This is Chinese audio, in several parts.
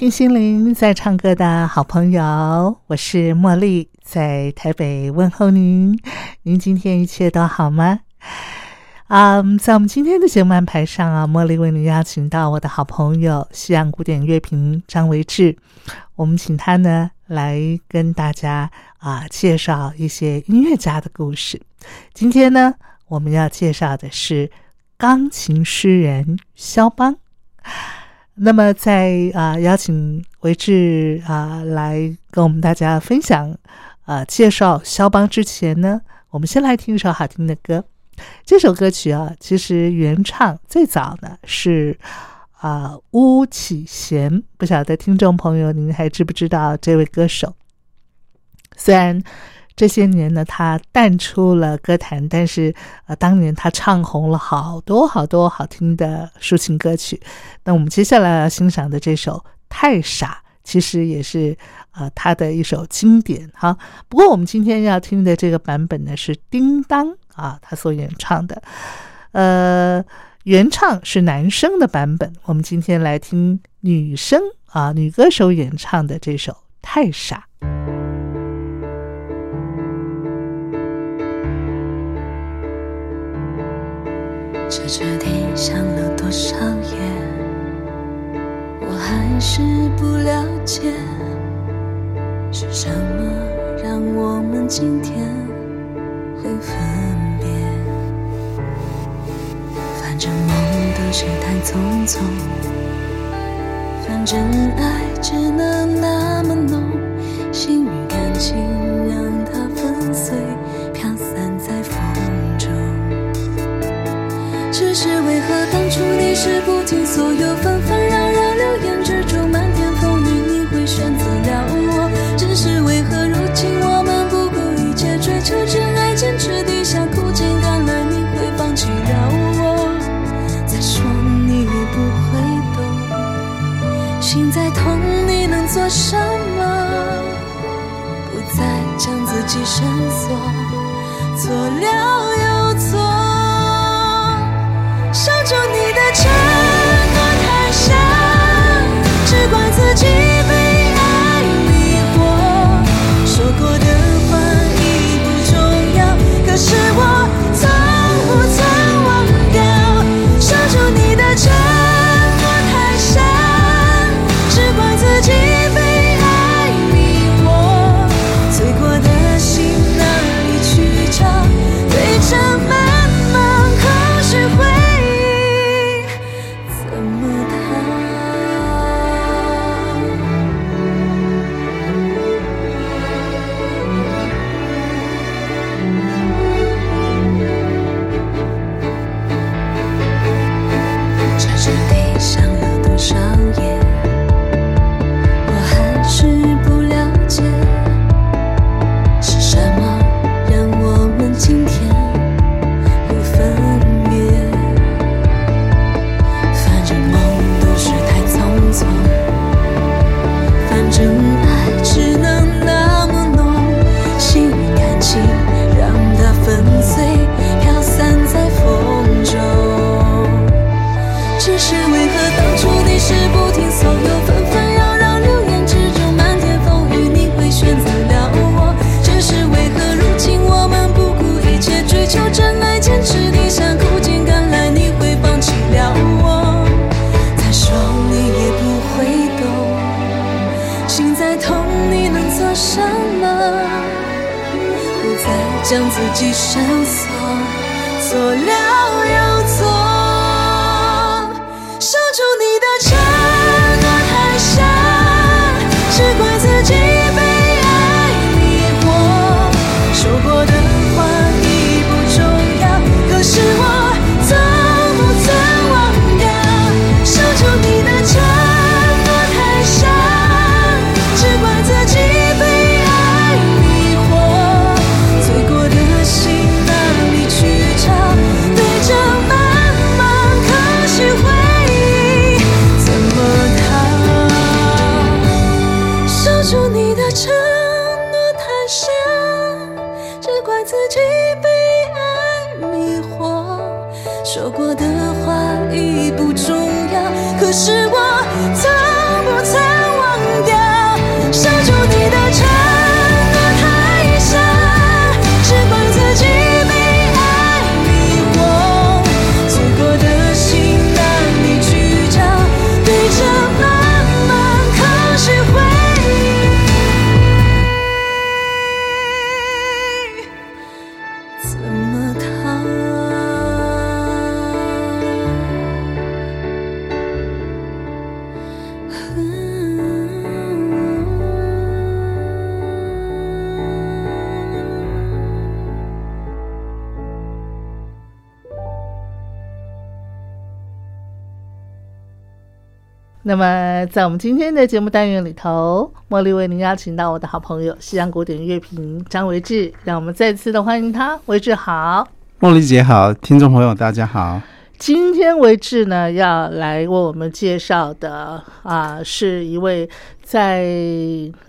听心灵在唱歌的好朋友，我是茉莉，在台北问候您。您今天一切都好吗？啊，在我们今天的节目安排上啊，茉莉为您邀请到我的好朋友西洋古典乐评张维志，我们请他呢来跟大家啊介绍一些音乐家的故事。今天呢，我们要介绍的是钢琴诗人肖邦。那么，在啊邀请维志啊来跟我们大家分享啊介绍肖邦之前呢，我们先来听一首好听的歌。这首歌曲啊，其实原唱最早呢是啊巫启贤，不晓得听众朋友您还知不知道这位歌手？虽然。这些年呢，他淡出了歌坛，但是呃，当年他唱红了好多好多好听的抒情歌曲。那我们接下来要欣赏的这首《太傻》，其实也是呃他的一首经典哈。不过我们今天要听的这个版本呢，是叮当啊他所演唱的，呃，原唱是男生的版本。我们今天来听女生啊女歌手演唱的这首《太傻》。彻彻底想了多少夜，我还是不了解，是什么让我们今天会分别？反正梦都是太匆匆，反正爱只能那么浓，心与感情让它粉碎。是为何当初你是不听所有纷纷扰扰流言之中漫天风雨，你会选择了我？只是为何如今我们不顾一切追求真爱，坚持低下苦尽甘来，你会放弃了我？再说你也不会懂，心再痛，你能做什么？不再将自己深锁，错了那，在我们今天的节目单元里头，茉莉为您邀请到我的好朋友西洋古典乐评张维志，让我们再次的欢迎他。维志好，茉莉姐好，听众朋友大家好。今天维志呢要来为我们介绍的啊，是一位在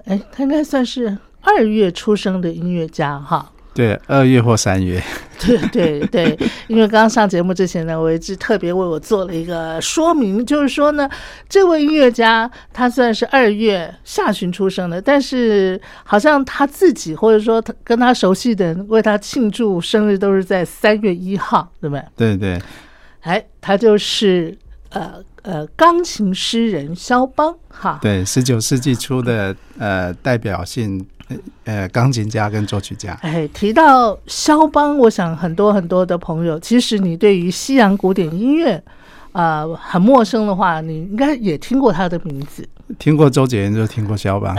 哎，他应该算是二月出生的音乐家哈。对，二月或三月，对对对，因为刚刚上节目之前呢，我一直特别为我做了一个说明，就是说呢，这位音乐家他虽然是二月下旬出生的，但是好像他自己或者说他跟他熟悉的人为他庆祝生日都是在三月一号，对不对？对对，哎，他就是呃呃钢琴诗人肖邦哈。对，十九世纪初的呃代表性呃钢琴家跟作曲家。哎，提到肖邦，我想很多很多的朋友，其实你对于西洋古典音乐啊、呃很陌生的话，你应该也听过他的名字。听过周杰伦就听过肖邦，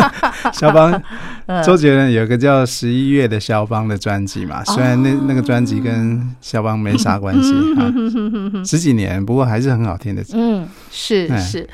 肖邦，嗯周杰伦有个叫《十一月的肖邦》的专辑嘛，虽然那那个专辑跟肖邦没啥关系啊，十几年，不过还是很好听的。嗯，是哎是。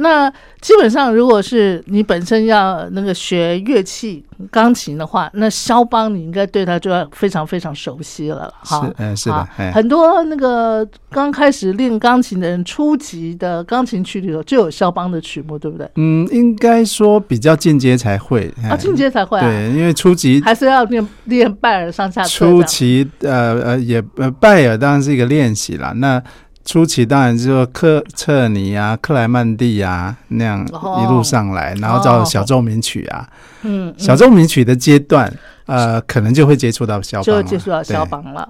那基本上，如果是你本身要那个学乐器钢琴的话，那肖邦你应该对他就要非常非常熟悉了哈。是，呃，是的很多那个刚开始练钢琴的人，初级的钢琴曲里头就有肖邦的曲目，对不对？嗯，应该说比较进阶才会啊，哎进阶才会啊，对，因为初级还是要练练拜尔上下初级。呃呃也呃拜尔当然是一个练习啦，那初期当然就是说克彻尼啊、克莱曼蒂啊那样哦一路上来，然后到小奏鸣曲啊，嗯，嗯小奏鸣曲的阶段，呃，可能就会接触到肖邦就，接触到肖。邦了。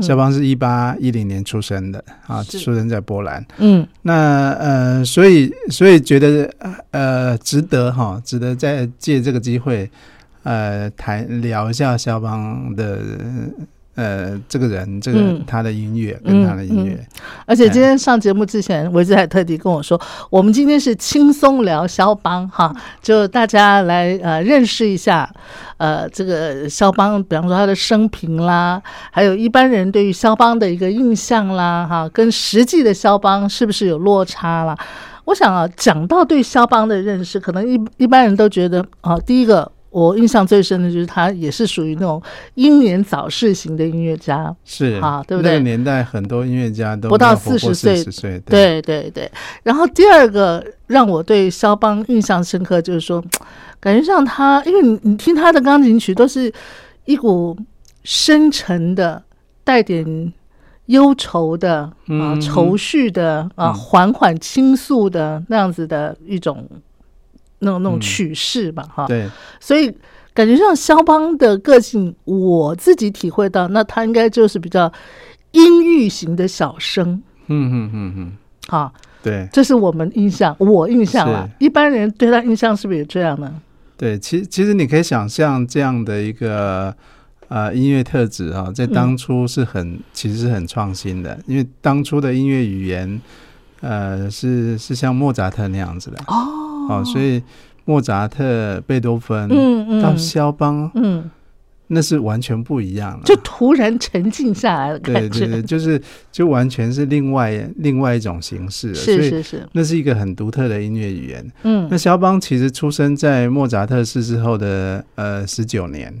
肖邦是一八一零年出生的啊，出生在波兰。嗯那呃，所以所以觉得呃值得哈，值得再借这个机会呃谈聊一下肖邦的呃这个人，这个、嗯他的音乐跟他的音乐。而且今天上节目之前，维兹还特地跟我说，我们今天是轻松聊肖邦哈，就大家来呃认识一下呃这个肖邦，比方说他的生平啦，还有一般人对于肖邦的一个印象啦哈，跟实际的肖邦是不是有落差啦？我想啊，讲到对肖邦的认识，可能一一般人都觉得啊，第一个。我印象最深的就是他也是属于那种英年早逝型的音乐家，是啊对不对？那个年代很多音乐家都不到没有活过40岁40岁，对。对对，然后第二个让我对肖邦印象深刻，就是说，感觉上他，因为你你听他的钢琴曲都是一股深沉的、带点忧愁的啊、嗯。愁绪的啊、嗯。缓缓倾诉的那样子的一种那种那种嗯。曲式吧，哈、对，所以感觉像肖邦的个性，我自己体会到，那他应该就是比较阴郁型的小生。嗯嗯嗯嗯，啊，对。这是我们印象，我印象。了。一般人对他印象是不是也这样呢？对，其其实你可以想象这样的一个呃音乐特质啊，在当初是很、其实是很创新的，因为当初的音乐语言呃是是像莫扎特那样子的。哦哦，所以莫扎特、贝多芬嗯嗯。到肖邦，嗯，那是完全不一样了，就突然沉静下来了对，对对，就是就完全是另外另外一种形式了，是是是，那是一个很独特的音乐语言。嗯。那肖邦其实出生在莫扎特逝世后的呃十九年，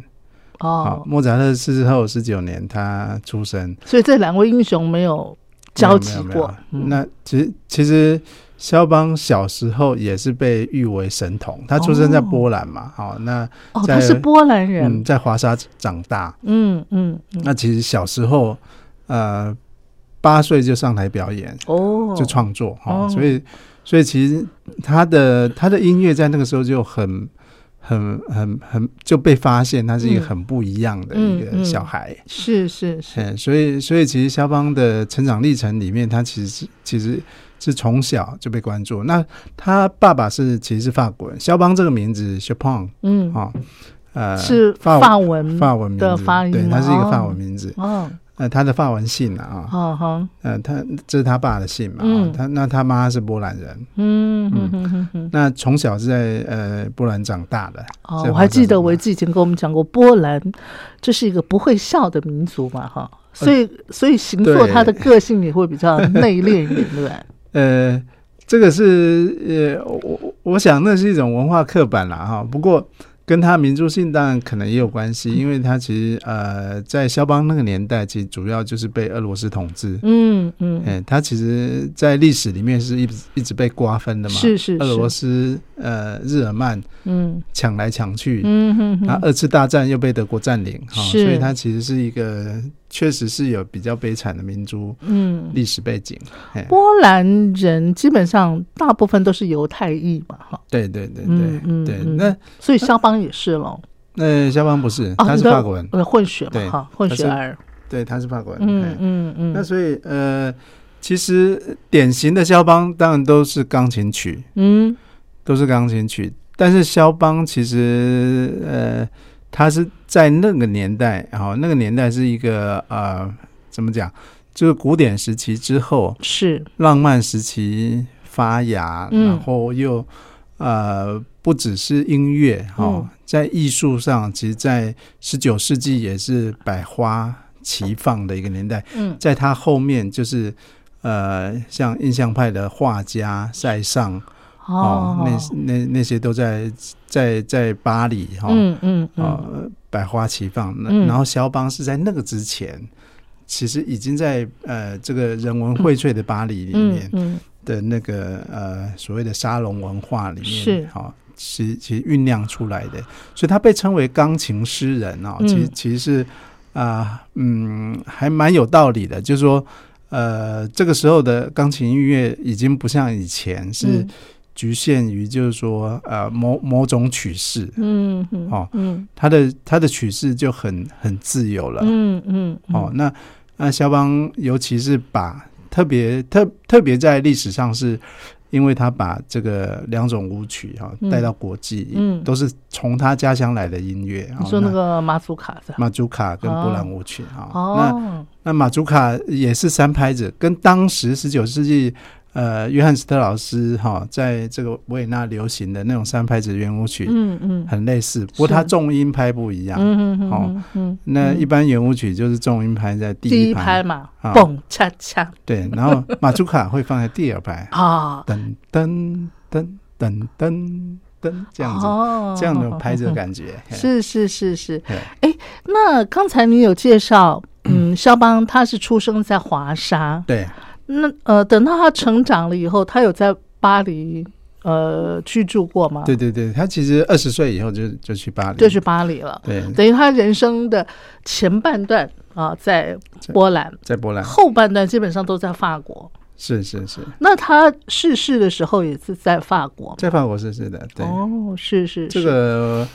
好，哦，莫扎特逝世后十九年他出生，所以这两位英雄没有交集过，那其实其实肖邦小时候也是被誉为神童，他出生在波兰嘛，好、那哦，在他是波兰人。嗯，，在华沙长大，嗯嗯嗯，那其实小时候呃八岁就上台表演，哦，就创作哈、哦。所以所以其实他的他的音乐在那个时候就很很很很就被发现，他是一个嗯。很不一样的嗯一个嗯。小孩。是是是，嗯，所以所以其实肖邦的成长历程里面，他其实是其实是从小就被关注。那他爸爸是其实是法国人，肖邦这个名字 Chopin 嗯，啊、呃是法法文法文名字的发音对，他是一个法哦文名字。哦，呃，他的法文姓啊，哦哈，呃，他这是他爸的姓嘛，他那他妈是波兰人，嗯哼哼哼哼，那从小是在呃波兰长大的。哦，我还记得维基以前跟我们讲过，波兰这是一个不会笑的民族嘛，哈，所以所以行作呃对他的个性也会比较内敛一点，对不对？呃，这个是呃，我我我想那是一种文化刻板了哈。不过跟他民族性当然可能也有关系，因为他其实呃在肖邦那个年代，其实主要就是被俄罗斯统治。嗯嗯，嗯，他其实，在历史里面是一直一直被瓜分的嘛。是是俄罗，斯呃日耳曼嗯。抢来抢去，嗯哼哼，那二次大战又被德国占领哈，所以它其实是一个确实是有比较悲惨的民族嗯，历史背景。嘿。波兰人基本上大部分都是犹太裔嘛，哈，对对对对、对，嗯那所以肖邦也是喽，那肖邦不是，哦，他是法国人，呃，混血嘛，对哈，混血儿，对，他是法国人。嗯嗯嗯，那所以呃，其实典型的肖邦当然都是钢琴曲，嗯。都是钢琴曲，但是肖邦其实呃，他是在那个年代，然后那个年代是一个呃，怎么讲，就是古典时期之后，是，浪漫时期发芽，嗯。然后又呃不只是音乐哈、嗯。在艺术上，其实，在十九世纪也是百花齐放的一个年代。嗯。在它后面就是呃，像印象派的画家塞尚哦，那那那些都在在在巴黎哈，嗯嗯百花齐放。那嗯。然后肖邦是在那个之前。其实已经在呃这个人文荟萃的巴黎里面，的那个呃所谓的沙龙文化里面，是。好、其其实酝酿出来的，所以他被称为钢琴诗人哦，嗯。其实其实是啊嗯还蛮有道理的，就是说呃这个时候的钢琴音乐已经不像以前是嗯局限于就是说呃某某种曲式，嗯嗯哦嗯。它的它的曲式就很很自由了，嗯嗯哦，那那肖邦尤其是把特别特特别在历史上是，因为他把这个两种舞曲哈、嗯。带到国际，嗯。都是从他家乡来的音乐。你说那个马祖卡是吧？马祖卡跟波兰舞曲哈、那哦，那马祖卡也是三拍子，跟当时十九世纪呃约翰斯特老师哈、在这个维也纳流行的那种三拍子圆舞曲、嗯嗯。很类似，不过它重音拍不一样。嗯嗯哦。嗯嗯，那一般圆舞曲就是重音拍在第第一一拍。嘛，啊。蹦恰恰。对，然后马祖卡会放在第二排，啊，噔噔噔噔噔噔这样子，哦。这样的拍子的感觉。是是是是，嘿。哎，那刚才你有介绍，嗯，肖邦他是出生在华沙，对那呃，等到他成长了以后，他有在巴黎呃居住过吗？对对对，他其实二十岁以后就就去巴黎，就去巴黎了。对，等于他人生的前半段啊，在波兰，在波兰，后半段基本上都在法国。是是是，那他逝世的时候也是在法国。在法国逝世的，对，哦，是是这个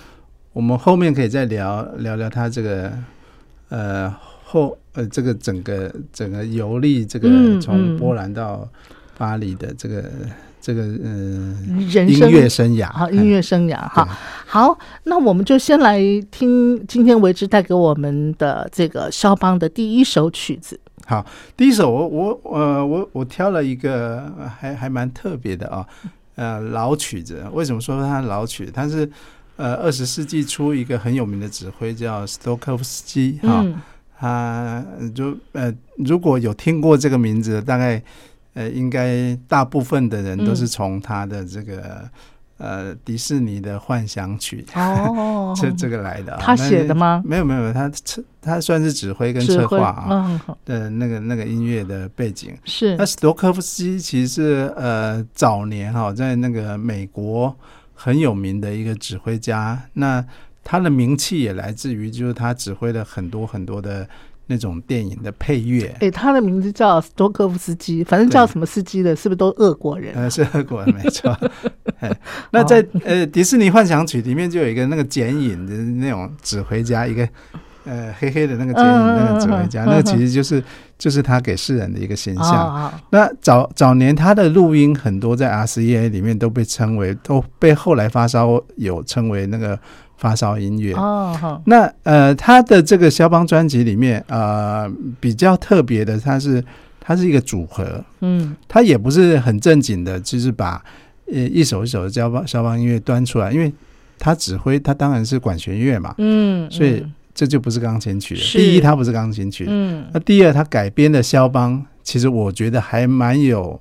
我们后面可以再聊聊聊他这个呃后呃这个整个整个游历，这个嗯嗯从波兰到巴黎的这个这个呃人生音乐生涯，好音乐生涯哈对。好，那我们就先来听今天为之带给我们的这个肖邦的第一首曲子。好，第一首我我呃我我挑了一个呃还还蛮特别的啊，呃老曲子。为什么说它老曲？它是呃二十世纪初一个很有名的指挥叫斯托科夫斯基哈，嗯他如呃如果有听过这个名字，大概呃应该大部分的人都是从他的这个。呃，迪士尼的幻想曲，哦。这这个来的、啊，他写的吗？没有没有，他他算是指挥跟策划啊，的那个那个音乐的背景。是。那斯托科夫斯基其实是呃早年哈、在那个美国很有名的一个指挥家，那他的名气也来自于就是他指挥了很多很多的那种电影的配乐。哎，他的名字叫斯托科夫斯基，反正叫什么斯基的，是不是都俄国人？呃，是俄国人 没错。那在呃迪士尼幻想曲里面就有一个那个剪影的那种指挥家，一个呃黑黑的那个剪影那个指挥家，嗯嗯嗯嗯那个其实就是就是他给世人的一个形象。啊，那早早年他的录音很多在 RCA 里面都被称为，都被后来发烧友称为那个发烧音乐。哦，好，那呃，他的这个肖邦专辑里面，呃，比较特别的，它是它是一个组合，嗯。它也不是很正经的，就是把呃一首一首的肖邦肖邦音乐端出来，因为他指挥，他当然是管弦乐嘛，嗯，所以嗯这就不是钢琴曲第一，它不是钢琴曲，嗯。那第二，他改编的肖邦，其实我觉得还蛮有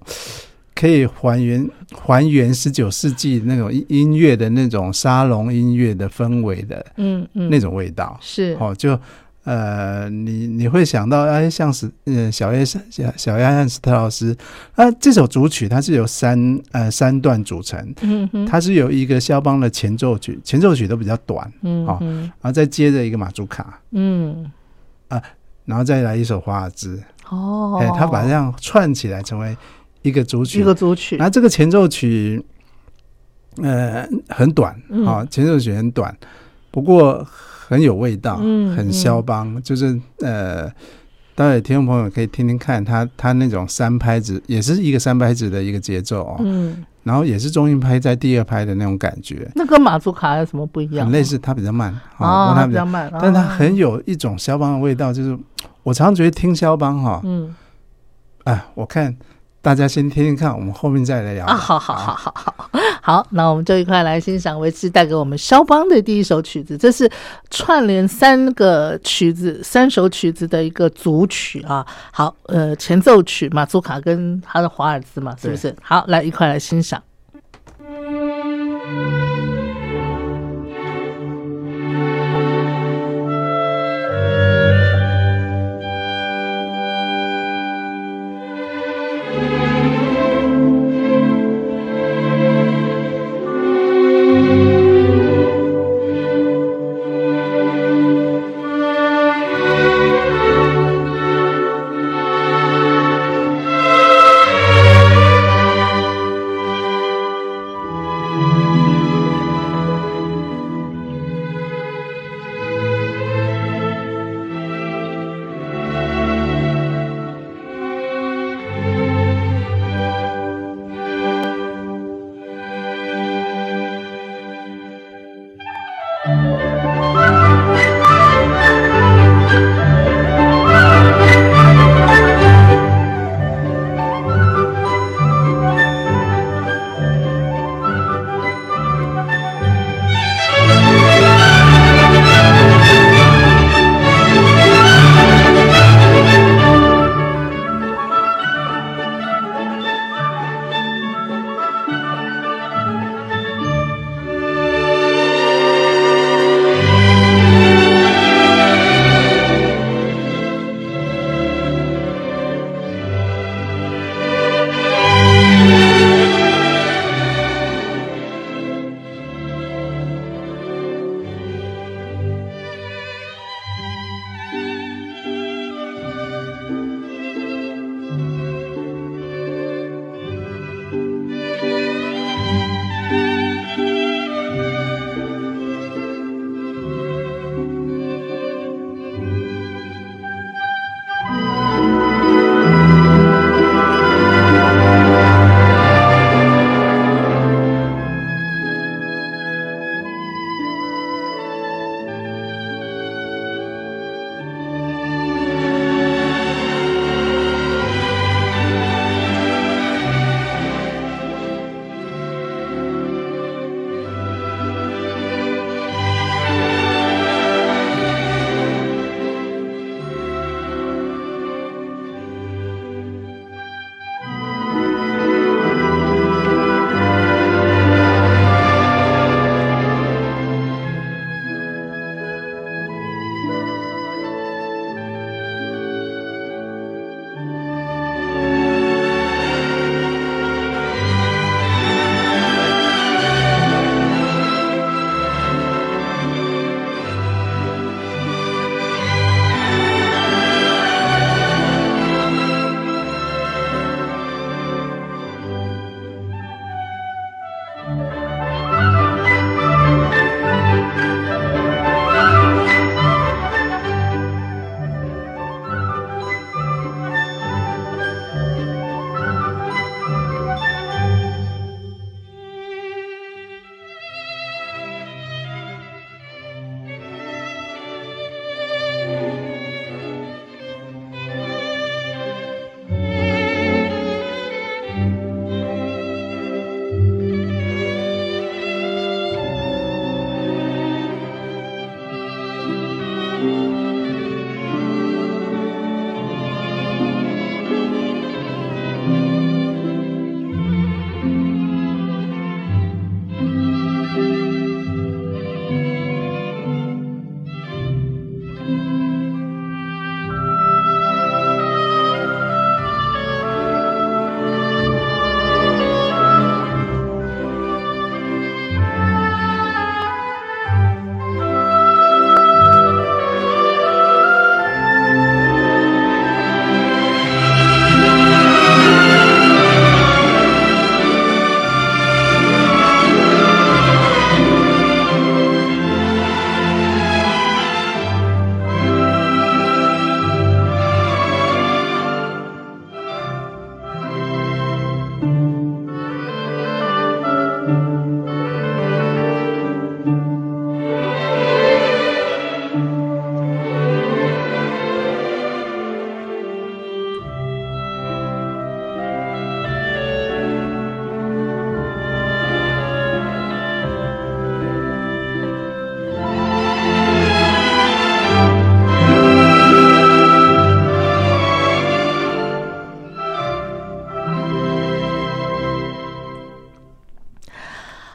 可以还原还原十九世纪那种音音乐的那种沙龙音乐的氛围的嗯嗯，那种味道。是。哦，就呃，你你会想到哎，像是呃小约小小约翰斯特劳斯啊，这首主曲它是由三呃三段组成，嗯哼，它是由一个肖邦的前奏曲，前奏曲都比较短，好嗯嗯然后再接着一个马祖卡，嗯。啊然后再来一首华尔兹。哦，哎，他把这样串起来成为一个主曲。一个组曲然，后这个前奏曲，呃，很短嗯啊、前奏曲很短，不过很有味道，嗯很肖邦，就是呃。待会听众朋友可以听听看他他那种三拍子，也是一个三拍子的一个节奏哦，嗯，然后也是中音拍在第二拍的那种感觉，那跟马祖卡有什么不一样？很类似，它比较慢，啊，它比较，慢，但它哦很有一种肖邦的味道，就是我常常觉得听肖邦哈、嗯哎，我看大家先听听看，我们后面再来聊啊，好好好好好好，那我们就一块来欣赏维兹带给我们肖邦的第一首曲子，这是串联三个曲子、三首曲子的一个组曲啊。好，呃，前奏曲马祖卡跟他的华尔兹嘛，是不是？好，来一块来欣赏。我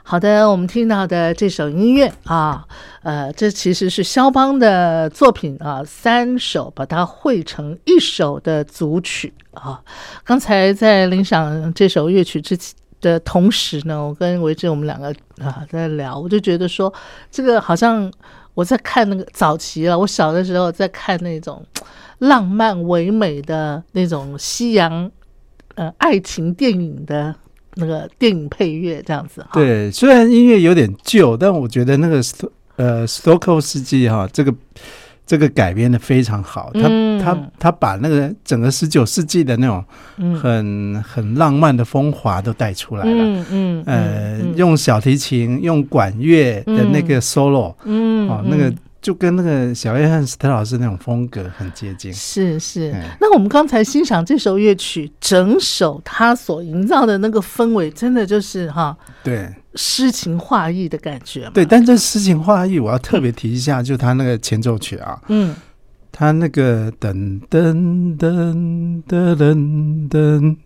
好的，我们听到的这首音乐啊，呃，这其实是肖邦的作品啊，三首把它汇成一首的组曲啊。刚才在领赏这首乐曲之的同时呢，我跟维志我们两个啊在聊，我就觉得说，这个好像我在看那个早期了，我小的时候在看那种浪漫唯美的那种西洋呃爱情电影的。那个电影配乐这样子哈，对，虽然音乐有点旧，但我觉得那个斯呃斯托克斯基哈，这个这个改编的非常好，他他他把那个整个十九世纪的那种很很浪漫的风华都带出来了，嗯嗯，呃，用小提琴用管乐的那个 solo，嗯，哦，那个。就跟那个小约翰斯特老师那种风格很接近，是是。那我们刚才欣赏这首乐曲，整首它所营造的那个氛围，真的就是哈，对，诗情画意的感觉。对，但这诗情画意，我要特别提一下，就他那个前奏曲啊，嗯，他那个噔噔噔噔噔噔，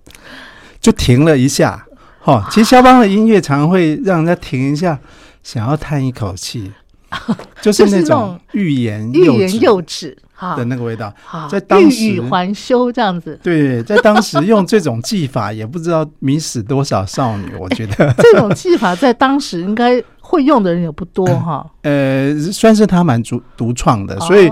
就停了一下。哈，其实肖邦的音乐常会让人家停一下，想要叹一口气。就是那种欲言欲言又止的那个味道，在当时欲语还休这样子。对，在当时用这种技法，也不知道迷死多少少女。我觉得 这种技法在当时应该会用的人也不多 哈。呃，算是他蛮独独创的，所以。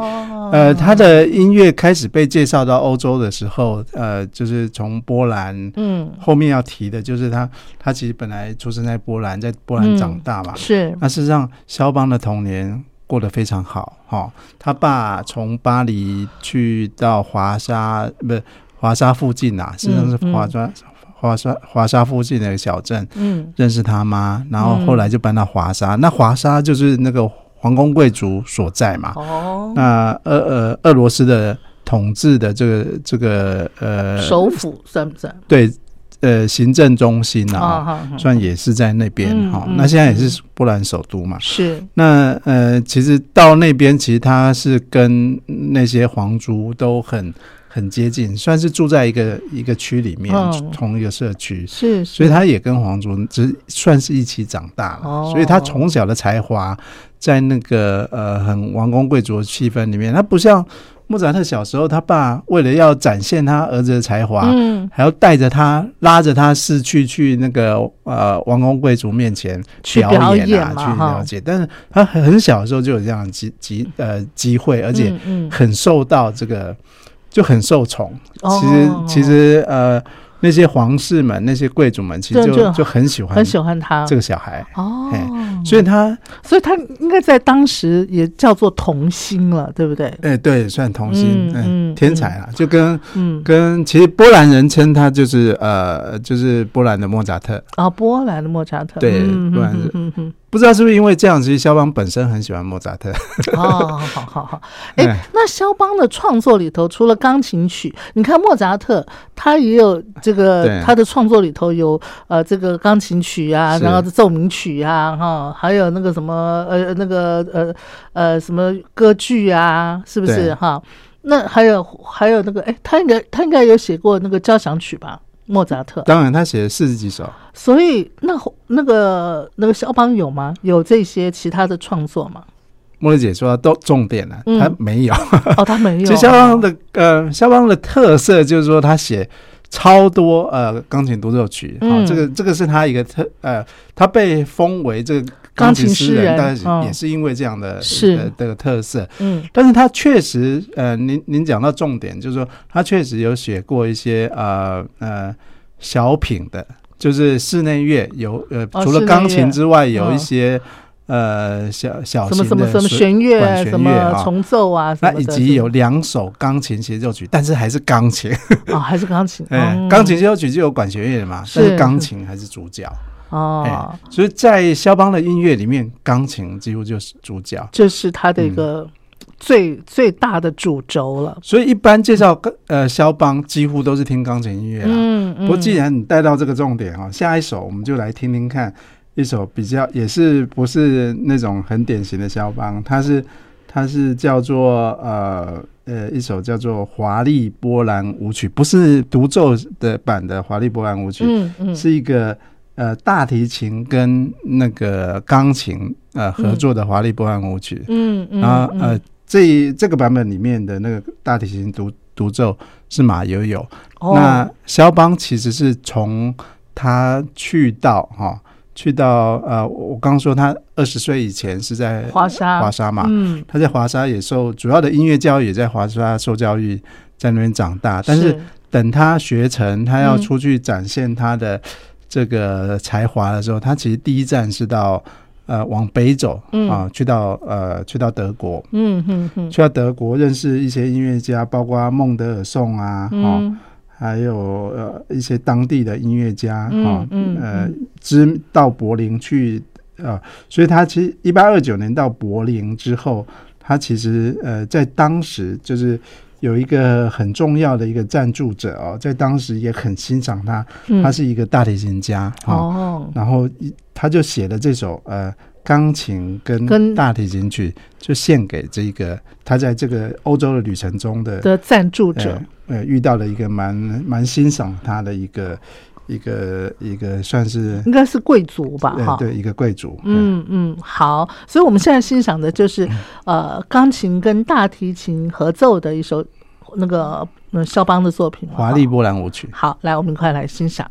呃，他的音乐开始被介绍到欧洲的时候，呃，就是从波兰，嗯，后面要提的就是他，他其实本来出生在波兰，在波兰长大嘛，是。那事实上，肖邦的童年过得非常好，哈，他爸从巴黎去到华沙，不是华沙附近啊，实际上是华沙华沙华沙附近的一个小镇，嗯，认识他妈，然后后来就搬到华沙，那华沙就是那个。皇宫贵族所在嘛？哦，那俄呃俄罗斯的统治的这个这个呃首府算不算？对，呃，行政中心啊，算也是在那边哈。那现在也是波兰首都嘛？是。那呃，其实到那边，其实他是跟那些皇族都很。很接近，算是住在一个一个区里面，同一个社区，是，所以他也跟皇族只算是一起长大了，所以他从小的才华在那个呃很王公贵族的气氛里面，他不像莫扎特小时候，他爸为了要展现他儿子的才华，嗯，还要带着他拉着他是去去那个呃王公贵族面前表演啊，去了解，但是他很小的时候就有这样机机呃机会，而且很受到这个。就很受宠，其实其实呃，那些皇室们、那些贵族们，其实就就很喜欢很喜欢他这个小孩哦，所以他所以他应该在当时也叫做童星了，对不对？哎，对，算童星，嗯，天才啊，就跟嗯跟其实波兰人称他就是呃就是波兰的莫扎特啊，波兰的莫扎特，对，波兰人。不知道是不是因为这样，其实肖邦本身很喜欢莫扎特。哦，好好好，哎，那肖邦的创作里头，除了钢琴曲，你看莫扎特他也有这个，他的创作里头有呃这个钢琴曲啊，然后奏鸣曲啊，哈，还有那个什么呃那个呃呃什么歌剧啊，是不是哈？那还有还有那个，哎，他应该他应该有写过那个交响曲吧？莫扎特，当然他写了四十几首，所以那那个那个肖邦有吗？有这些其他的创作吗？莫莉姐说都重点了，他没有哦，他没有。其实肖邦的呃，肖邦的特色就是说他写超多呃钢琴独奏曲，啊，这个这个是他一个特呃，他被封为这个。钢琴诗人，但是也是因为这样的是。的特色，嗯，但是他确实，呃，您您讲到重点，就是说他确实有写过一些呃呃小品的，就是室内乐有呃除了钢琴之外，有一些呃小小什么什么什么弦乐什么重奏啊，那以及有两首钢琴协奏曲，但是还是钢琴。啊，还是钢琴，嗯，钢琴协奏曲就有管弦乐嘛，但是。钢琴还是主角。哦，所以在肖邦的音乐里面，钢琴几乎就是主角，这是他的一个最最大的主轴了。所以一般介绍呃肖邦，几乎都是听钢琴音乐啦。嗯嗯。不过既然你带到这个重点啊，下一首我们就来听听看一首比较也是不是那种很典型的肖邦，它是它是叫做呃呃一首叫做华丽波兰舞曲，不是独奏的版的华丽波兰舞曲，嗯嗯，是一个。呃大提琴跟那个钢琴呃合作的华丽波兰舞曲。嗯嗯，然后嗯。呃，这这个版本里面的那个大提琴独独奏是马友友，哦。那肖邦其实是从他去到哈、去到呃，我刚刚说他二十岁以前是在华沙。华沙嘛，嗯，他在华沙也受主要的音乐教育也在华沙受教育，在那边长大，但是。等他学成，他要嗯。出去展现他的这个才华的时候，他其实第一站是到呃往北走嗯。啊，去到呃去到德国，嗯嗯嗯去到德国认识一些音乐家，包括孟德尔颂啊，哦，嗯还有呃一些当地的音乐家嗯。呃，知到柏林去呃，所以他其实一八二九年到柏林之后，他其实呃在当时就是有一个很重要的一个赞助者哦，在当时也很欣赏他，嗯。他是一个大提琴家哈，哦，然后一他就写了这首呃钢琴跟跟大提琴曲，就献给这个他在这个欧洲的旅程中的的赞助者。呃呃遇到了一个蛮蛮欣赏他的一个一个一个算是应该是贵族吧？哈，呃对一个贵族，嗯嗯，好，所以我们现在欣赏的就是呃钢琴跟大提琴合奏的一首那个呃肖邦的作品华丽波兰舞曲。好，来，我们快来欣赏。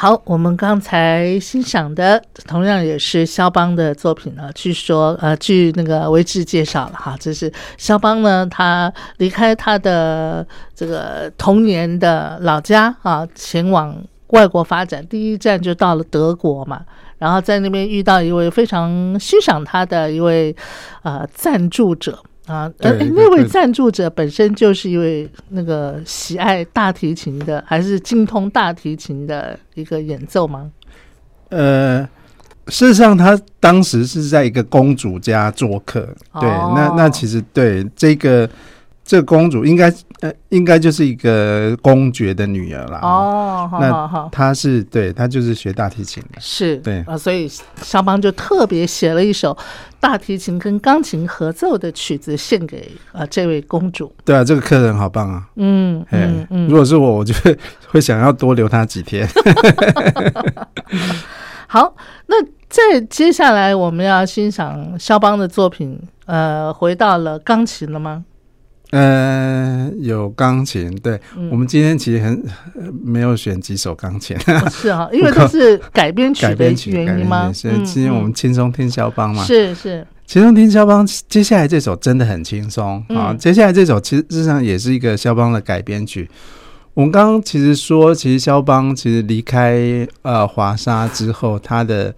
好，我们刚才欣赏的同样也是肖邦的作品呢。据说，呃，据那个维志介绍了哈，这是肖邦呢，他离开他的这个童年的老家啊，前往外国发展，第一站就到了德国嘛。然后在那边遇到一位非常欣赏他的一位呃赞助者。啊，呃，那位赞助者本身就是一位那个喜爱大提琴的，还是精通大提琴的一个演奏吗？呃，事实上，他当时是在一个公主家做客。对，那那其实对这个。这个公主应该呃，应该就是一个公爵的女儿啦。哦，那她是对，她就是学大提琴的。是，对啊，所以肖邦就特别写了一首大提琴跟钢琴合奏的曲子，献给呃这位公主。对啊，这个客人好棒啊。嗯嗯嗯，如果是我，我就会会想要多留她几天。好，那在接下来我们要欣赏肖邦的作品，呃，回到了钢琴了吗？呃，有钢琴，对我们今天其实很没有选几首钢琴，是啊，因为都是改编曲的原因吗？所以今天我们轻松听肖邦嘛，是是，轻松听肖邦。接下来这首真的很轻松啊，接下来这首其实事实上也是一个肖邦的改编曲。我们刚刚其实说，其实肖邦其实离开呃华沙之后，他的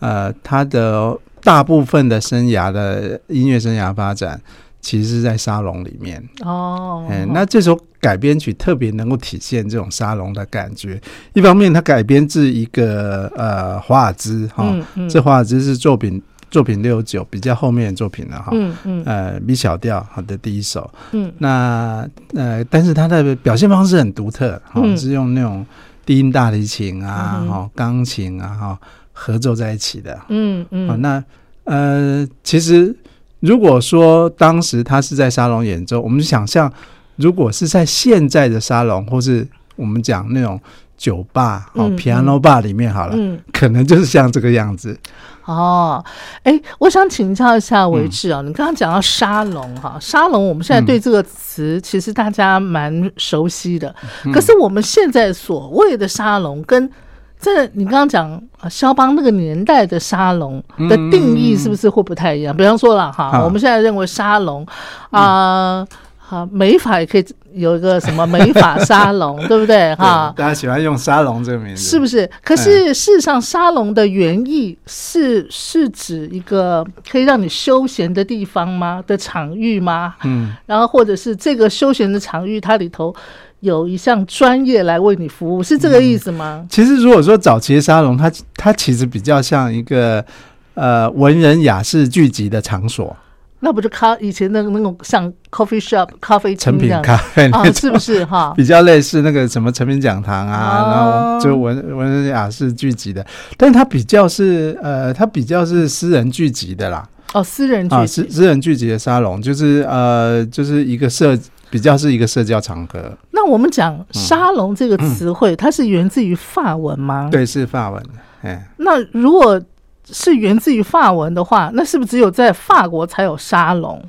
呃他的大部分的生涯的音乐生涯发展。其实是在沙龙里面。哦，哎，那这首改编曲特别能够体现这种沙龙的感觉。一方面，它改编自一个呃华尔兹哈，这华尔兹是作品作品六九比较后面的作品了哈，嗯嗯，呃，B 小调好的第一首，嗯，那呃，但是它的表现方式很独特，哈，是用那种低音大提琴啊，哈，钢琴啊，哈，合奏在一起的，嗯嗯，那呃，其实。如果说当时他是在沙龙演奏，我们想象，如果是在现在的沙龙，或是我们讲那种酒吧、哦，piano bar 里面好了，可能就是像这个样子。哦，哎，我想请教一下维志啊，你刚刚讲到沙龙哈，沙龙我们现在对这个词其实大家蛮熟悉的，可是我们现在所谓的沙龙跟这你刚刚讲啊，肖邦那个年代的沙龙的定义是不是会不太一样？比方说了哈，我们现在认为沙龙啊，好美法也可以有一个什么美法沙龙，对不对？哈，大家喜欢用沙龙这个名字，是不是？可是事实上，沙龙的原意是是指一个可以让你休闲的地方吗？的场域吗？嗯，然后或者是这个休闲的场域，它里头。有一项专业来为你服务，是这个意思吗？其实，如果说早期的沙龙，它它其实比较像一个呃文人雅士聚集的场所。那不就咖以前那个那种像 coffee shop 咖啡成品咖啡啊，是不是 哈？比较类似那个什么成品讲堂啊，然后就文文人雅士聚集的，但是它比较是呃，它比较是私人聚集的啦。哦，私人啊，私私人聚集的沙龙，就是呃，就是一个社。比较是一个社交场合。那我们讲沙龙这个词汇，它是源自于法文吗？对，是法文。哎，那如果是源自于法文的话，那是不是只有在法国才有沙龙？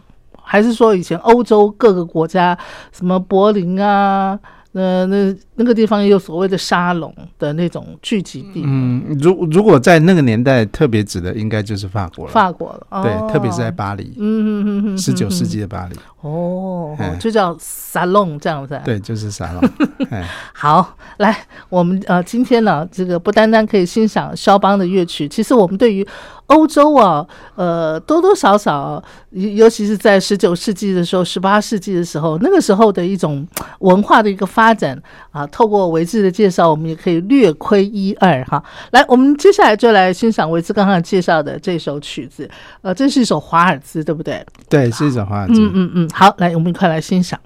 还是说以前欧洲各个国家，什么柏林啊？呃，那那个地方也有所谓的沙龙的那种聚集地。嗯，如如果在那个年代，特别指的应该就是法国了。法国了，对，特别是在巴黎。嗯嗯嗯嗯，十九世纪的巴黎。哦，就叫沙龙这样子。对，就是沙龙。好，来，我们呃，今天呢，这个不单单可以欣赏肖邦的乐曲，其实我们对于。欧洲啊，呃，多多少少，尤尤其是在十九世纪的时候、十八世纪的时候，那个时候的一种文化的一个发展啊，透过维志的介绍，我们也可以略窥一二哈。来，我们接下来就来欣赏维志刚刚介绍的这首曲子，呃，这是一首华尔兹，对不对？对，是一首华尔兹。嗯嗯嗯，好，来，我们一块来欣赏。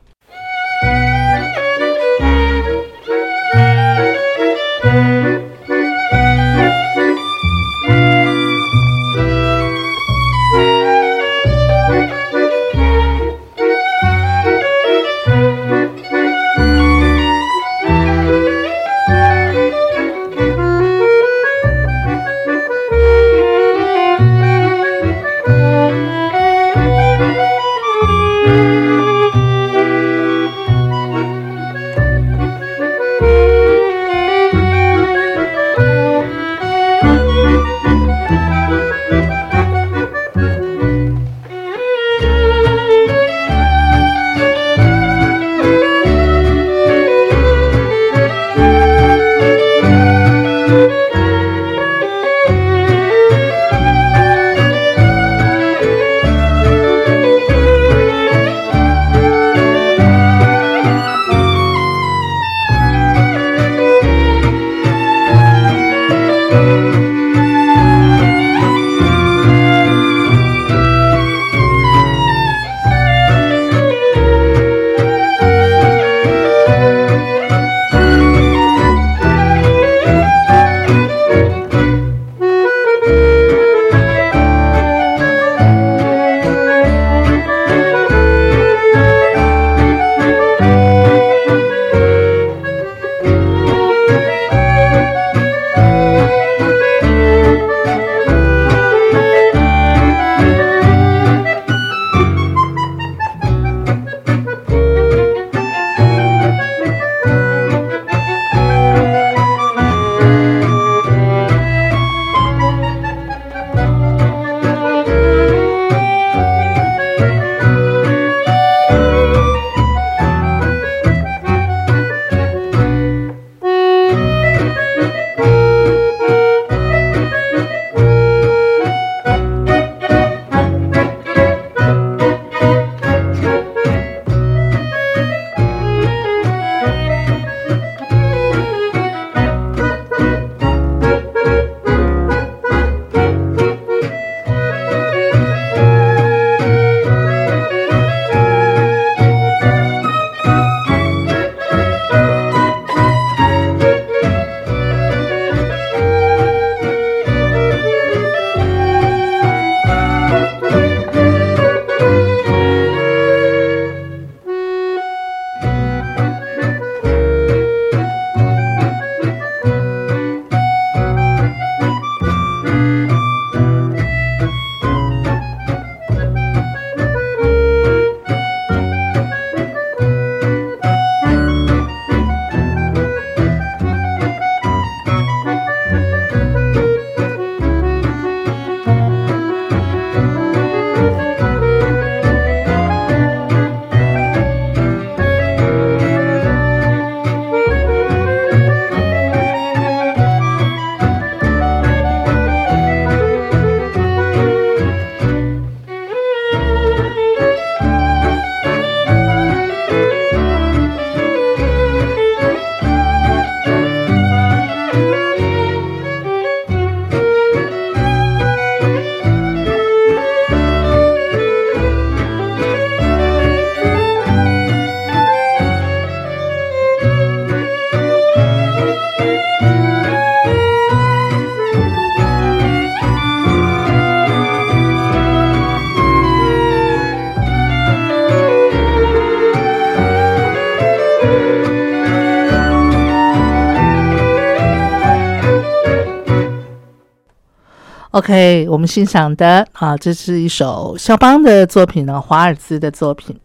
OK，我们欣赏的啊，这是一首肖邦的作品呢，华尔兹的作品。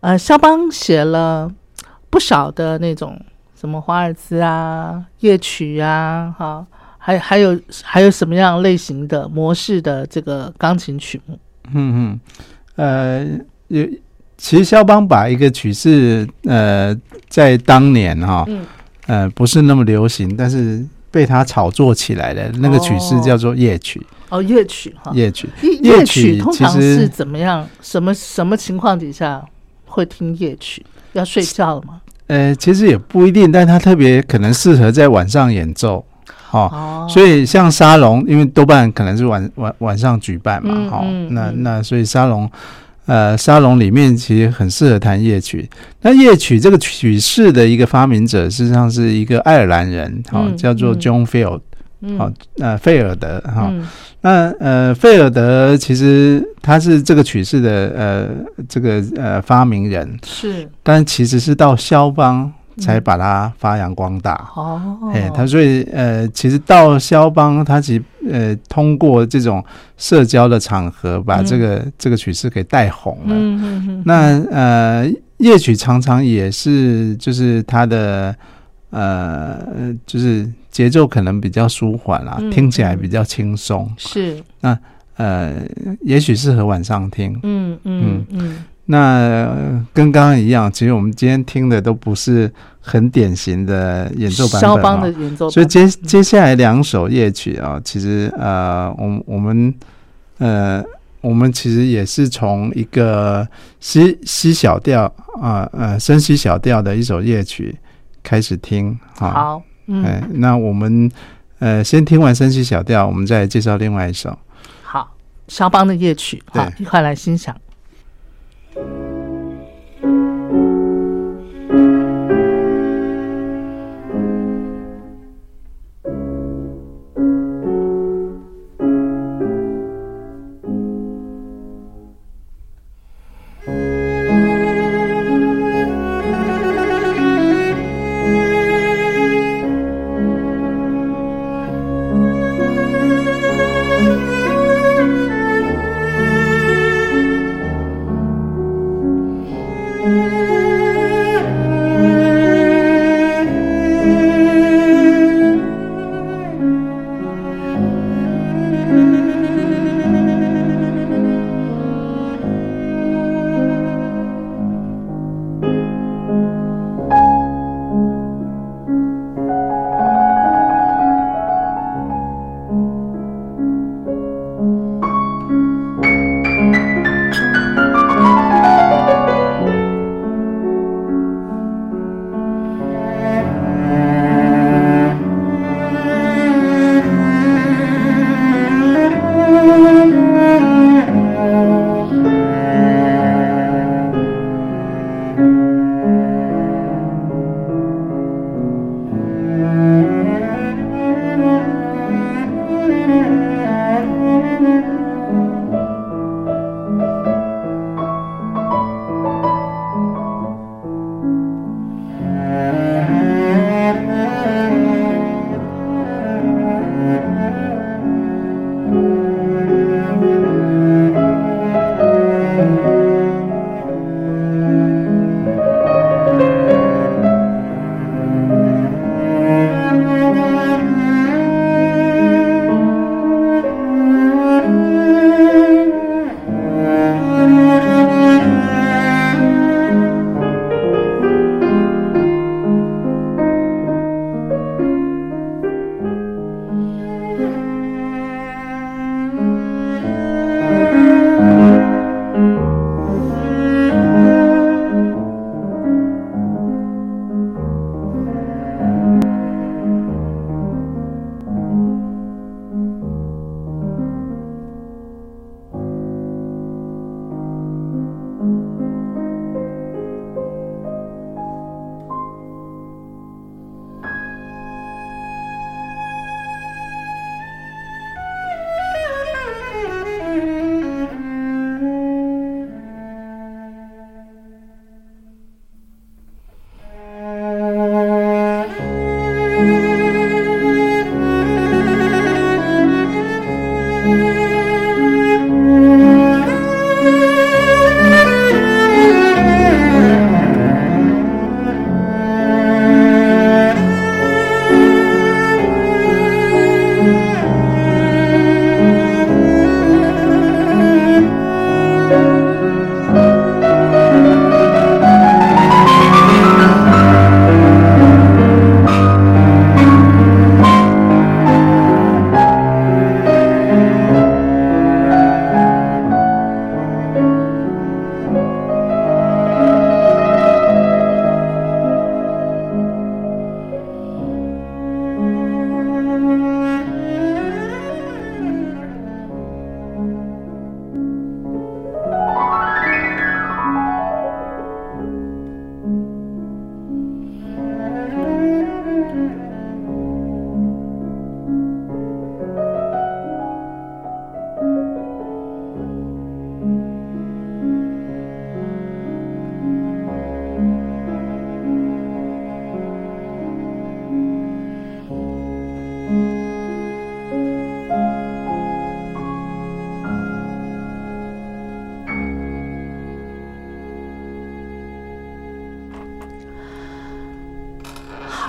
呃，肖邦写了不少的那种什么华尔兹啊、夜曲啊，哈，还还有还有什么样类型的模式的这个钢琴曲目？嗯嗯，呃，有其实肖邦把一个曲式，呃，在当年哈，嗯呃，不是那么流行，但是被他炒作起来的那个曲式哦叫做夜曲，哦，夜曲哈，夜曲。夜曲通常实是怎么样？什么什么情况底下会听夜曲？要睡觉了吗？呃，其实也不一定，但它特别可能适合在晚上演奏，哦。哦，所以像沙龙，因为多半可能是晚晚晚上举办嘛，嗯哈、嗯嗯那那所以沙龙，呃，沙龙里面其实很适合弹夜曲。那夜曲这个曲式的一个发明者，事实上是一个爱尔兰人，哈、嗯叫做嗯。John Field，嗯。好、呃，费尔德，哈、嗯。那呃，费尔德其实他是这个曲式的呃这个呃发明人，是。但其实是到肖邦才嗯把它发扬光大。哦，哎，他所以呃，其实到肖邦，他其实呃通过这种社交的场合，把这个、这个曲式给带红了。嗯嗯嗯，那呃，夜曲常常也是就是他的呃，就是节奏可能比较舒缓啦，嗯听起来嗯比较轻松。是那呃，也许适合晚上听。嗯嗯嗯那呃跟刚刚一样，其实我们今天听的都不是很典型的演奏版本肖邦的演奏版本，所以接接下来两首夜曲啊，其实呃，我我们呃，我们其实也是从一个西西小调啊呃升西小调的一首夜曲开始听啊。好，嗯哎，那我们呃先听完升西小调，我们再介绍另外一首。好，肖邦的夜曲，好，一块来欣赏。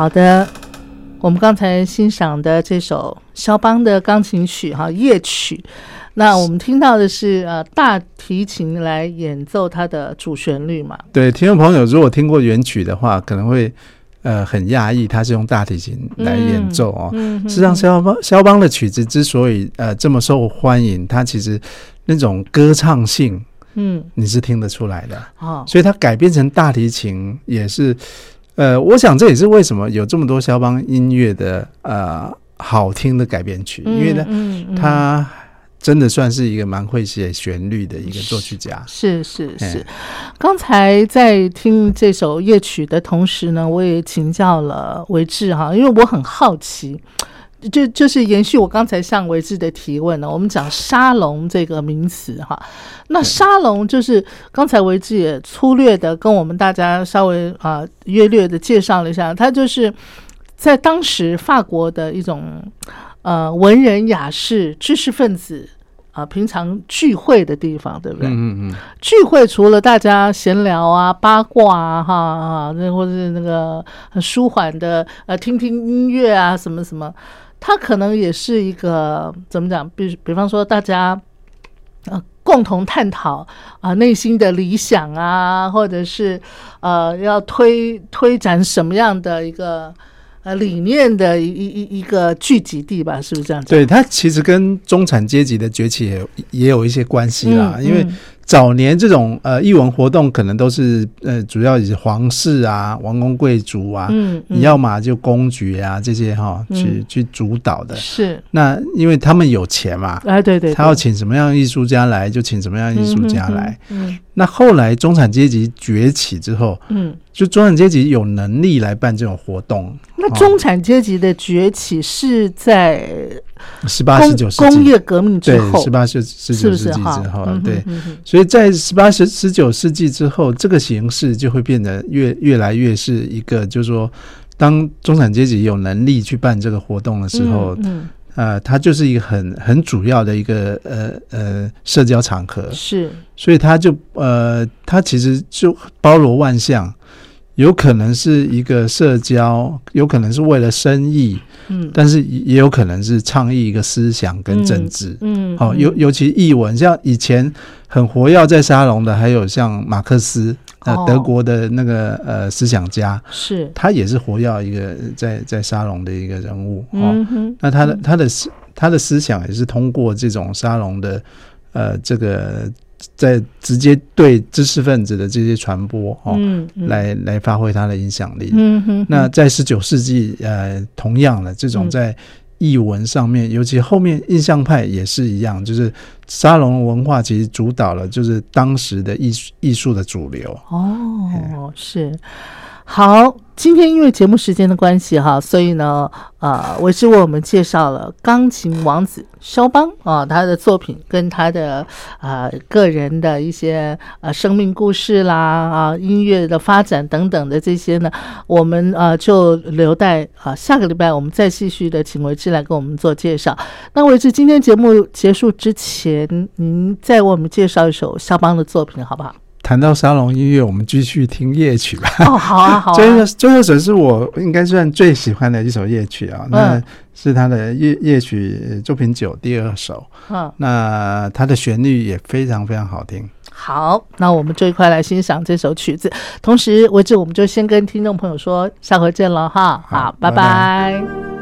好的，我们刚才欣赏的这首肖邦的钢琴曲哈夜曲，那我们听到的是呃大提琴来演奏它的主旋律嘛？对，听众朋友如果听过原曲的话，可能会呃很讶异，它是用大提琴来演奏哦。嗯，事实上，肖邦肖邦的曲子之所以呃这么受欢迎，它其实那种歌唱性嗯你是听得出来的。哦所以它改编成大提琴也是，呃，我想这也是为什么有这么多肖邦音乐的呃好听的改编曲，因为呢，嗯嗯他真的算是一个蛮会写旋律的一个作曲家。是是哎是，刚才在听这首夜曲的同时呢，我也请教了维志哈，因为我很好奇，就就是延续我刚才向维志的提问呢，我们讲沙龙这个名词哈，那沙龙就是刚才维志也粗略的跟我们大家稍微啊、约略的介绍了一下，它就是在当时法国的一种呃文人雅士、知识分子。啊，平常聚会的地方，对不对？嗯嗯嗯，聚会除了大家闲聊啊、八卦啊、哈啊，那或者是那个很舒缓的呃，听听音乐啊，什么什么，它可能也是一个怎么讲？比比方说大家呃共同探讨啊、内心的理想啊，或者是呃要推推展什么样的一个呃理念的一一一一个聚集地吧？是不是这样讲？对，它其实跟中产阶级的崛起也也有一些关系啦，嗯因为嗯早年这种呃艺文活动可能都是呃主要以皇室啊、王公贵族啊，嗯，嗯你要么就公爵啊这些哈、去嗯去主导的。是那因为他们有钱嘛，哎，对对，他要请什么样的艺术家来，就请什么样的艺术家来。嗯那后来中产阶级崛起之后，嗯。就中产阶级有能力来办这种活动。那中产阶级的崛起是在十八、十九世纪。工业革命之后，对十八、十十九世纪哈？之后，嗯对。嗯所以在十八、十十九世纪之后，这个形式就会变得越越来越是一个，就是说，当中产阶级有能力去办这个活动的时候，嗯呃，它就是一个很很主要的一个呃呃社交场合。嗯，是。所以它就呃，它其实就包罗万象，有可能是一个社交，有可能是为了生意，嗯。但是也也有可能是倡议一个思想跟政治。嗯好、尤尤其译文，像以前很活跃在沙龙的，还有像马克思，呃，哦。德国的那个呃思想家，是。他也是活跃一个在在沙龙的一个人物。哦，嗯哼。那他的他的思他的思想也是通过这种沙龙的呃这个在直接对知识分子的这些传播哦，嗯嗯。来来发挥它的影响力。嗯哼那在十九世纪，呃，同样的这种嗯。在译文上面，尤其后面印象派也是一样，就是沙龙文化其实主导了就是当时的艺术艺术的主流。哦是好。今天因为节目时间的关系哈，所以呢，呃，维之为我们介绍了钢琴王子肖邦啊，他的作品跟他的呃个人的一些呃生命故事啦啊音乐的发展等等的这些呢，我们呃就留待啊、下个礼拜我们再继续的请维之来跟我们做介绍。那维之今天节目结束之前，您再为我们介绍一首肖邦的作品好不好？谈到沙龙音乐，我们继续听夜曲吧。哦，好啊，好啊最后，，最后一首是我应该算最喜欢的一首夜曲啊，那嗯是他的夜夜曲呃作品九第二首。嗯，那它的旋律也非常非常好听。好，那我们就一块来欣赏这首曲子。同时，为止我们就先跟听众朋友说下回见了哈，好，好拜拜拜拜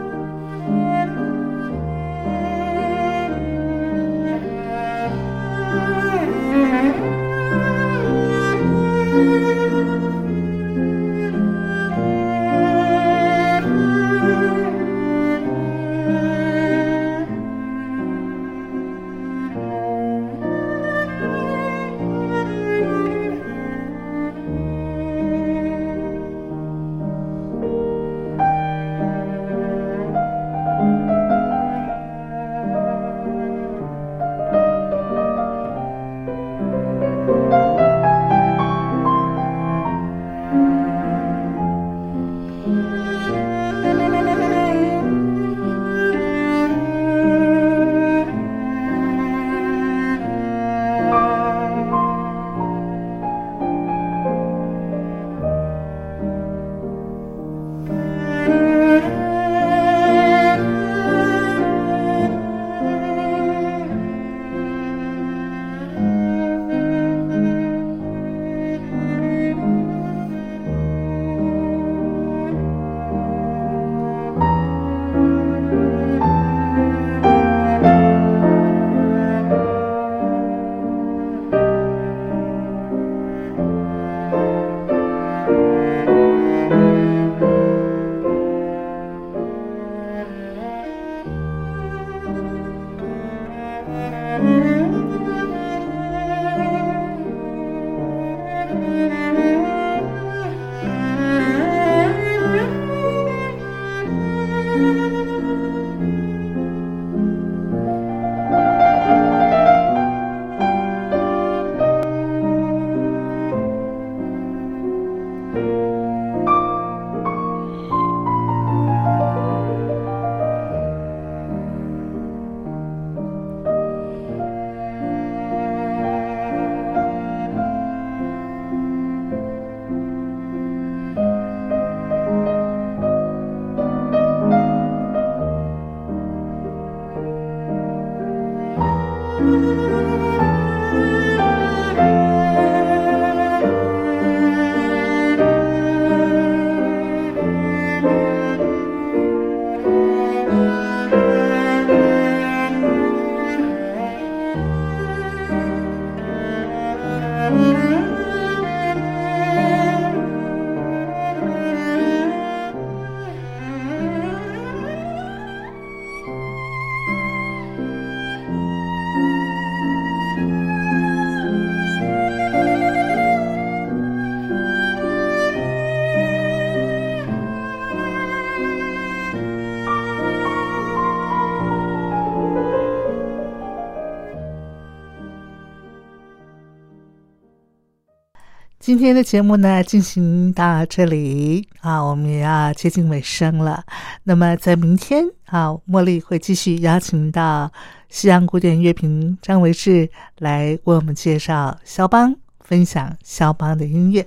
今天的节目呢，进行到这里啊，我们也要接近尾声了。那么在明天啊，茉莉会继续邀请到西洋古典乐评张维志来为我们介绍肖邦，分享肖邦的音乐。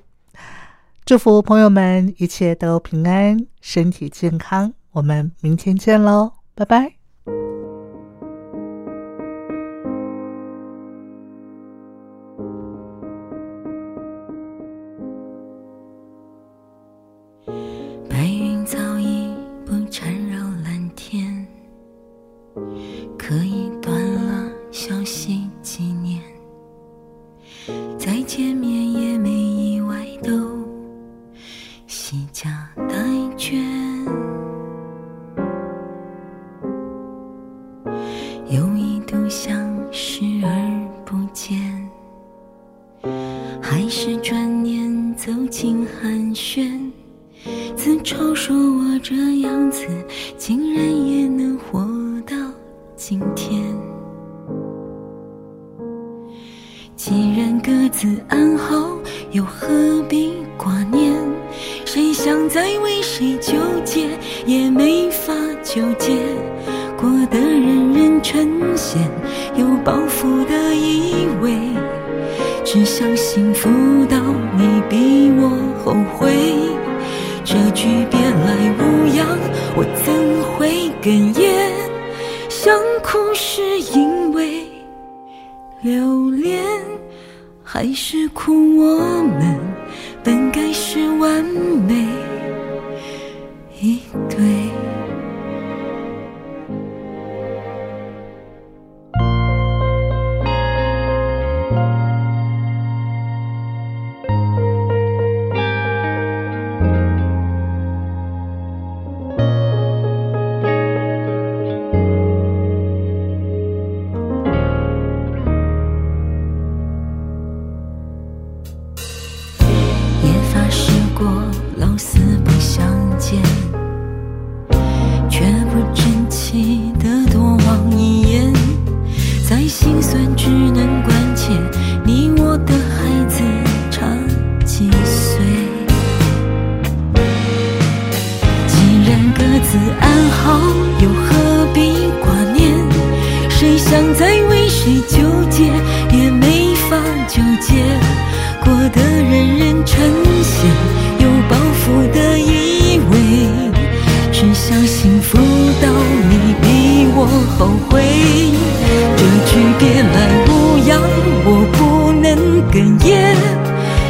祝福朋友们一切都平安，身体健康。我们明天见喽，拜拜。还是转念走进寒暄。自嘲说我这样子，竟然也能活到今天。既然各自安好，又何必挂念？谁想再为谁纠结，也没法纠结。过得人人称羡，有包袱的以为，只想幸福到你比我后悔。这句别来无恙，我怎会哽咽？想哭是因为留恋，还是哭我们本该是完美一后悔。这句别来无恙，我不能哽咽，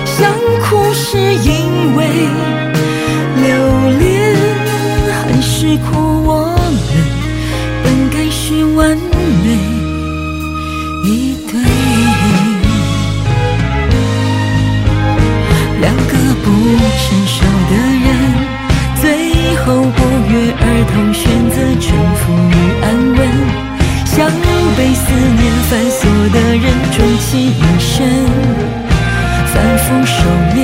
想哭是因为留恋，还是哭我们本该是完美一对。两个不成熟的人，最后不约而同选择臣服于，像被思念反锁的人，终其一生反复收敛